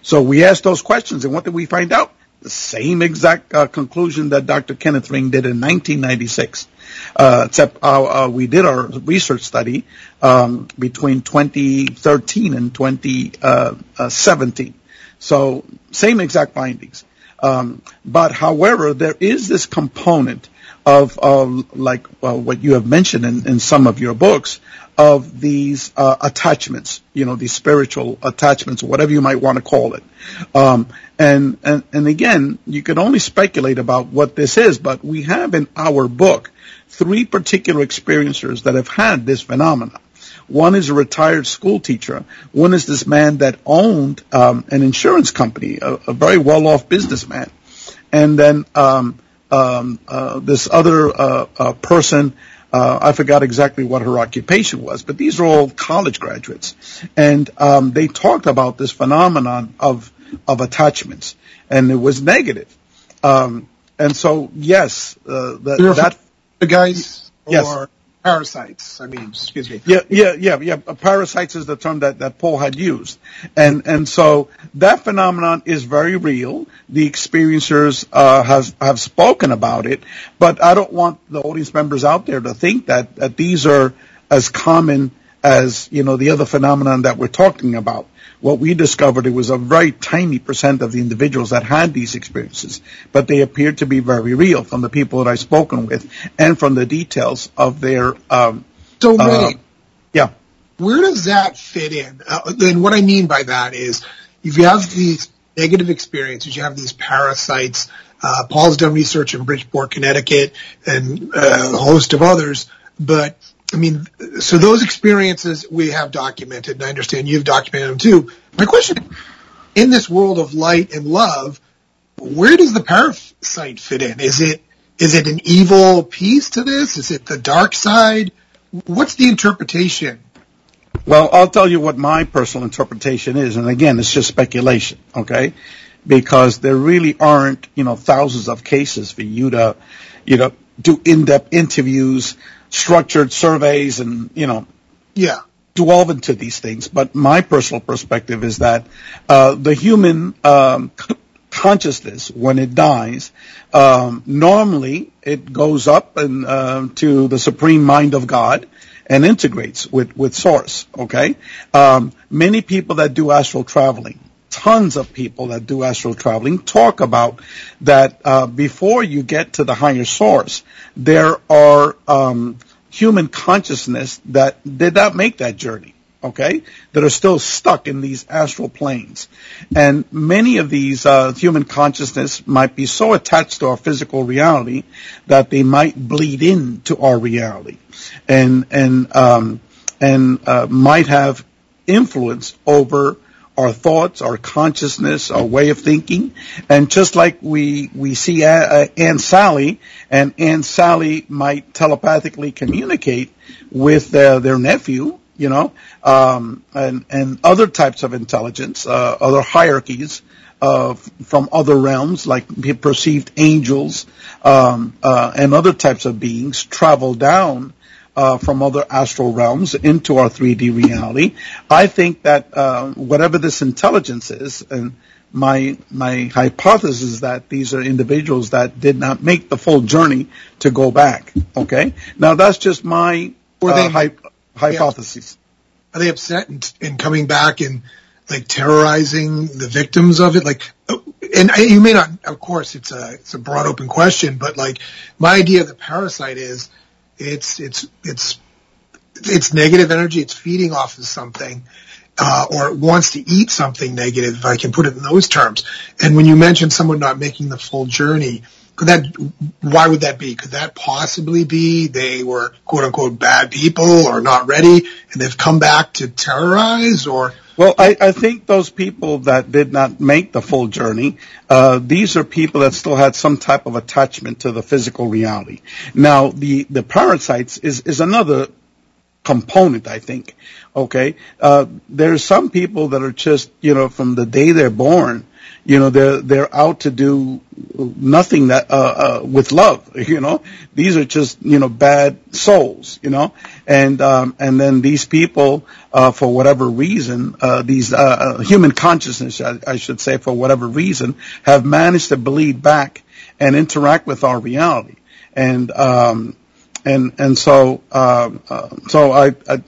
So we asked those questions, and what did we find out? The same exact uh, conclusion that Dr. Kenneth Ring did in 1996. Uh, except uh, uh, we did our research study um, between 2013 and 2017. So same exact findings. Um, but however, there is this component of, of like uh, what you have mentioned in, in some of your books of these uh, attachments, you know, these spiritual attachments, whatever you might want to call it. Um, and, and and again, you can only speculate about what this is, but we have in our book three particular experiencers that have had this phenomenon. One is a retired school teacher. One is this man that owned um, an insurance company, a, a very well-off businessman. And then um, um, uh, this other uh, uh, person Uh, I forgot exactly what her occupation was, but these are all college graduates, and um, they talked about this phenomenon of of attachments, and it was negative. Um, and so, yes, uh, that, that the guys yes. or parasites. I mean, excuse me. Yeah, yeah, yeah, yeah. Parasites is the term that, that Paul had used. And, and so that phenomenon is very real. The experiencers, uh, have, have spoken about it, but I don't want the audience members out there to think that, that these are as common as, you know, the other phenomenon that we're talking about what we discovered it was a very tiny percent of the individuals that had these experiences, but they appeared to be very real from the people that I've spoken with and from the details of their. Um, so, uh, yeah. Where does that fit in? Uh, and what I mean by that is, if you have these negative experiences, you have these parasites. Uh, Paul's done research in Bridgeport, Connecticut, and uh, a host of others. But I mean, so those experiences we have documented, and I understand you've documented them too. My question, in this world of light and love, where does the parasite fit in? Is it is it an evil piece to this? Is it the dark side? What's the interpretation? Well, I'll tell you what my personal interpretation is, and again, it's just speculation, okay? Because there really aren't, you know, thousands of cases for you to, you know, do in-depth interviews structured surveys and, you know, yeah, delve into these things. But my personal perspective is that uh, the human um, consciousness, when it dies, um, normally it goes up and uh, to the supreme mind of God and integrates with with source. Okay, um, many people that do astral traveling. Tons of people that do astral traveling talk about that uh, before you get to the higher source, there are um, human consciousness that did not make that journey, okay, that are still stuck in these astral planes. And many of these uh, human consciousness might be so attached to our physical reality that they might bleed into our reality, and and um, and uh, might have influence over our thoughts, our consciousness, our way of thinking. And just like we, we see uh, Aunt Sally, and Aunt Sally might telepathically communicate with uh, their nephew, you know, um, and, and other types of intelligence, uh, other hierarchies, uh, from other realms, like perceived angels um, uh, and other types of beings, travel down uh, from other astral realms into our 3D reality. I think that uh, whatever this intelligence is, and my my hypothesis is that these are individuals that did not make the full journey to go back. Okay, now that's just my uh, hy- hypothesis. Are they upset in, in coming back and like terrorizing the victims of it? Like, and you may not. Of course, it's a it's a broad open question, but like my idea of the parasite is it's it's it's it's negative energy. It's feeding off of something, uh, or it wants to eat something negative. If I can put it in those terms. And when you mentioned someone not making the full journey, could that? Why would that be? Could that possibly be they were quote unquote bad people or not ready, and they've come back to terrorize or? Well, I, I think those people that did not make the full journey, uh, these are people that still had some type of attachment to the physical reality. Now, the, the parasites is, is another component, I think. Okay, uh, there's some people that are just, you know, from the day they're born, you know they're they're out to do nothing that uh, uh, with love you know these are just you know bad souls you know and um, and then these people uh, for whatever reason uh, these uh, uh, human consciousness I, I should say for whatever reason have managed to bleed back and interact with our reality and um, and and so um, so I, I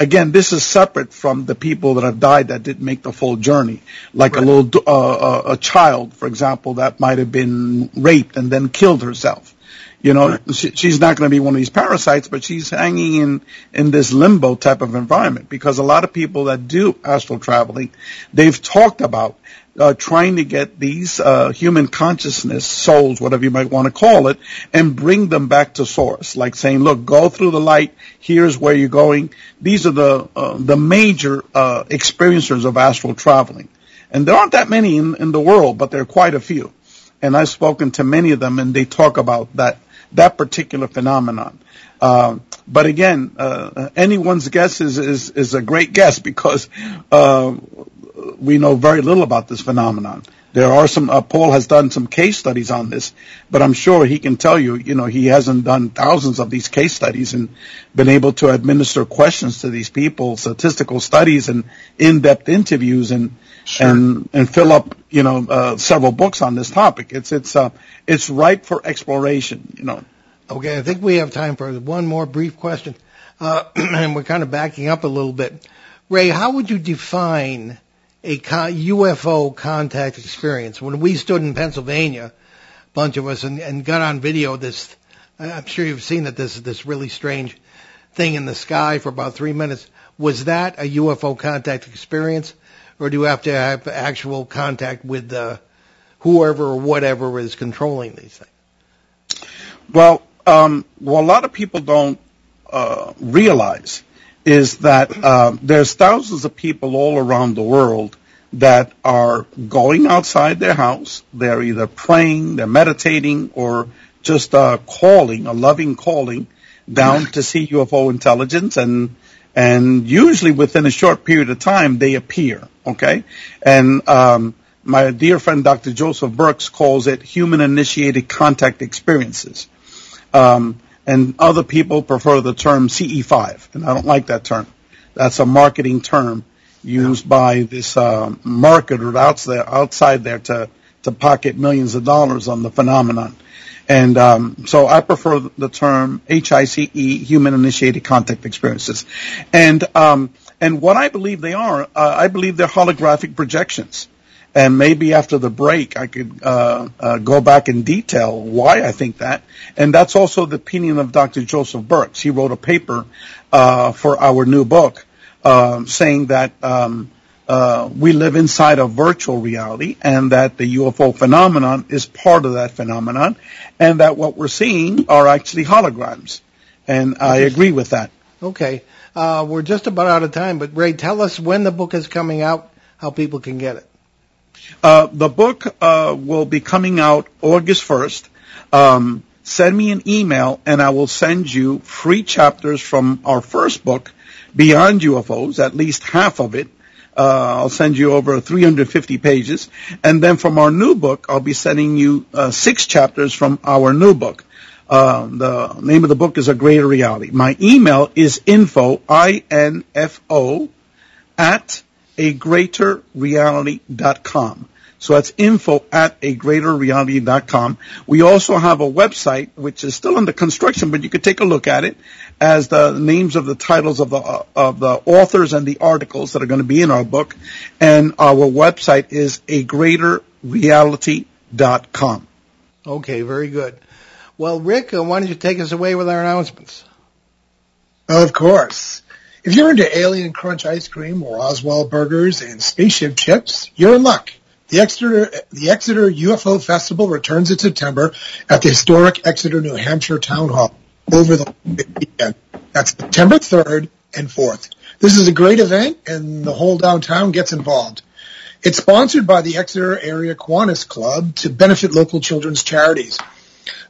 Again, this is separate from the people that have died that didn't make the full journey, like right. a little uh, uh, a child, for example, that might have been raped and then killed herself. You know, right. she, she's not going to be one of these parasites, but she's hanging in in this limbo type of environment because a lot of people that do astral traveling, they've talked about uh, trying to get these uh, human consciousness, souls, whatever you might want to call it, and bring them back to source. Like saying, look, go through the light. Here's where you're going. These are the uh, the major uh, experiencers of astral traveling, and there aren't that many in, in the world, but there are quite a few. And I've spoken to many of them, and they talk about that that particular phenomenon. Uh, but again, uh, anyone's guess is, is, is a great guess because uh, we know very little about this phenomenon. There are some, uh, Paul has done some case studies on this, but I'm sure he can tell you, you know, he hasn't done thousands of these case studies and been able to administer questions to these people, statistical studies and in-depth interviews and, sure. and, and fill up, you know, uh, several books on this topic. It's, it's, uh, it's ripe for exploration, you know. Okay, I think we have time for one more brief question. Uh, and we're kind of backing up a little bit. Ray, how would you define a UFO contact experience. When we stood in Pennsylvania, a bunch of us, and, and got on video this, I'm sure you've seen that this is this really strange thing in the sky for about three minutes. Was that a UFO contact experience, or do you have to have actual contact with uh, whoever or whatever is controlling these things? Well, um, well, a lot of people don't uh, realize is that uh, there's thousands of people all around the world that are going outside their house. They're either praying, they're meditating, or just uh, calling, a loving calling down to see UFO intelligence, and and usually within a short period of time they appear. Okay, and um, my dear friend Dr. Joseph Burkes calls it human-initiated contact experiences. Um, and other people prefer the term CE5, and I don't like that term. That's a marketing term used by this uh, marketer outside, outside there to, to pocket millions of dollars on the phenomenon. And um, so I prefer the term HICE, human initiated contact experiences. And um, and what I believe they are, uh, I believe they're holographic projections and maybe after the break I could uh, uh, go back in detail why I think that. And that's also the opinion of Dr. Joseph Burkes. He wrote a paper uh, for our new book um, saying that um, uh, we live inside a virtual reality and that the UFO phenomenon is part of that phenomenon and that what we're seeing are actually holograms. And I agree with that. Okay. Uh, we're just about out of time, but Ray, tell us when the book is coming out, how people can get it. Uh, the book uh, will be coming out August 1st. Um, send me an email and I will send you free chapters from our first book, Beyond UFOs, at least half of it. Uh, I'll send you over 350 pages. And then from our new book, I'll be sending you uh, six chapters from our new book. Uh, the name of the book is A Greater Reality. My email is info, I-N-F-O, at agreaterreality.com. So that's info at agreaterreality.com. We also have a website which is still under construction, but you could take a look at it as the names of the titles of the uh, of the authors and the articles that are going to be in our book. And our website is agreaterreality.com. Okay, very good. Well, Rick, uh, why don't you take us away with our announcements? Of course. If you're into Alien Crunch ice cream or Oswald burgers and spaceship chips, you're in luck. The Exeter, the Exeter UFO Festival returns in September at the historic Exeter, New Hampshire Town Hall over the weekend. That's September 3rd and 4th. This is a great event and the whole downtown gets involved. It's sponsored by the Exeter Area Kiwanis Club to benefit local children's charities.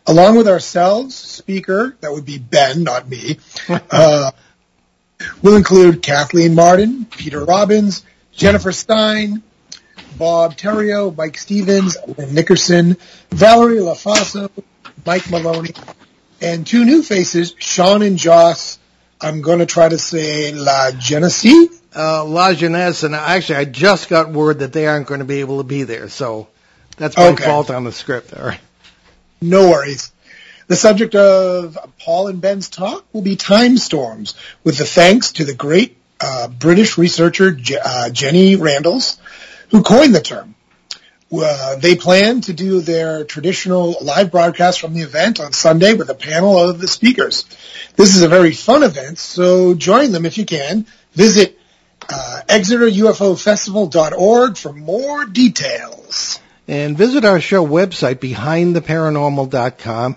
Along with ourselves, speaker, that would be Ben, not me, uh, will include Kathleen Marden, Peter Robbins, Jennifer Stein, Bob Terrio, Mike Stevens, Lynn Nickerson, Valerie LaFaso, Mike Maloney, and two new faces, Sean and Joss. I'm going to try to say La Genesee. Uh, La Jeunesse, and actually I just got word that they aren't going to be able to be there, so that's my okay. fault on the script. All right. No worries. The subject of Paul and Ben's talk will be time storms, with the thanks to the great uh, British researcher uh, Jenny Randles, who coined the term. Uh, they plan to do their traditional live broadcast from the event on Sunday with a panel of the speakers. This is a very fun event, so join them if you can. Visit uh, ExeterUFOFestival.org for more details. And visit our show website, BehindTheParanormal.com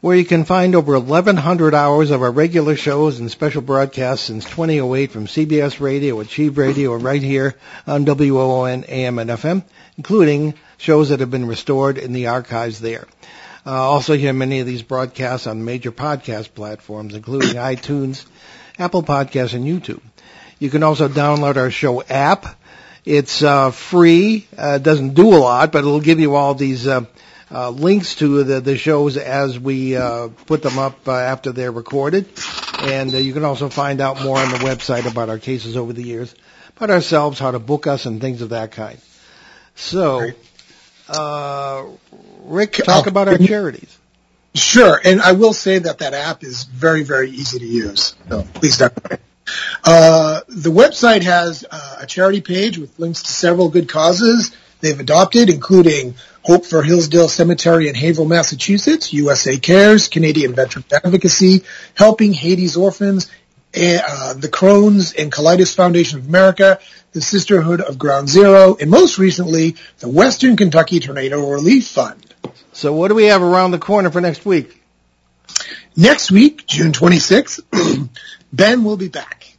where you can find over 1,100 hours of our regular shows and special broadcasts since 2008 from CBS Radio, Achieve Radio, right here on WOON AM and FM, including shows that have been restored in the archives there. Uh, also hear many of these broadcasts on major podcast platforms, including iTunes, Apple Podcasts, and YouTube. You can also download our show app. It's uh, free. Uh, doesn't do a lot, but it'll give you all these uh, uh, links to the, the shows as we uh, put them up uh, after they're recorded. And uh, you can also find out more on the website about our cases over the years, about ourselves, how to book us, and things of that kind. So, uh, Rick, talk Oh, about our charities. Sure, and I will say that that app is very, very easy to use. So please it. Uh, the website has uh, a charity page with links to several good causes they've adopted, including Hope for Hilldale Cemetery in Haverhill, Massachusetts, USA Cares, Canadian Veteran Advocacy, Helping Haiti's Orphans, uh, the Crohn's and Colitis Foundation of America, the Sisterhood of Ground Zero, and most recently, the Western Kentucky Tornado Relief Fund. So, what do we have around the corner for next week? Next week, June 26th, Ben will be back.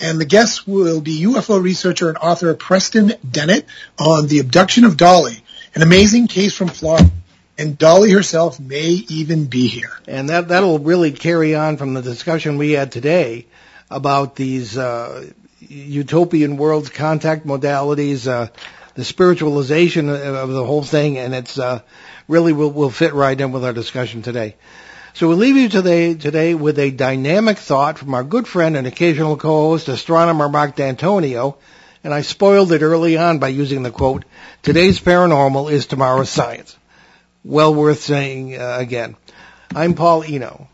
And the guest will be UFO researcher and author Preston Dennett on the abduction of Dolly, an amazing case from Florida. And Dolly herself may even be here. And that that'll really carry on from the discussion we had today about these uh, utopian worlds, contact modalities, uh, the spiritualization of the whole thing, and it's uh, really will will fit right in with our discussion today. So we'll leave you today today with a dynamic thought from our good friend and occasional co-host, astronomer Mark D'Antonio. And I spoiled it early on by using the quote, today's paranormal is tomorrow's science. Well worth saying uh, again. I'm Paul Eno.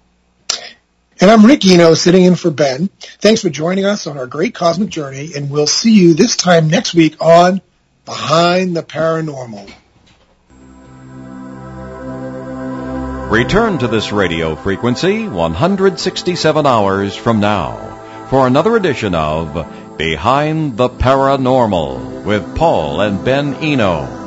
And I'm Rick Eno sitting in for Ben. Thanks for joining us on our great cosmic journey, and we'll see you this time next week on Behind the Paranormal. Return to this radio frequency 167 hours from now for another edition of Behind the Paranormal with Paul and Ben Eno.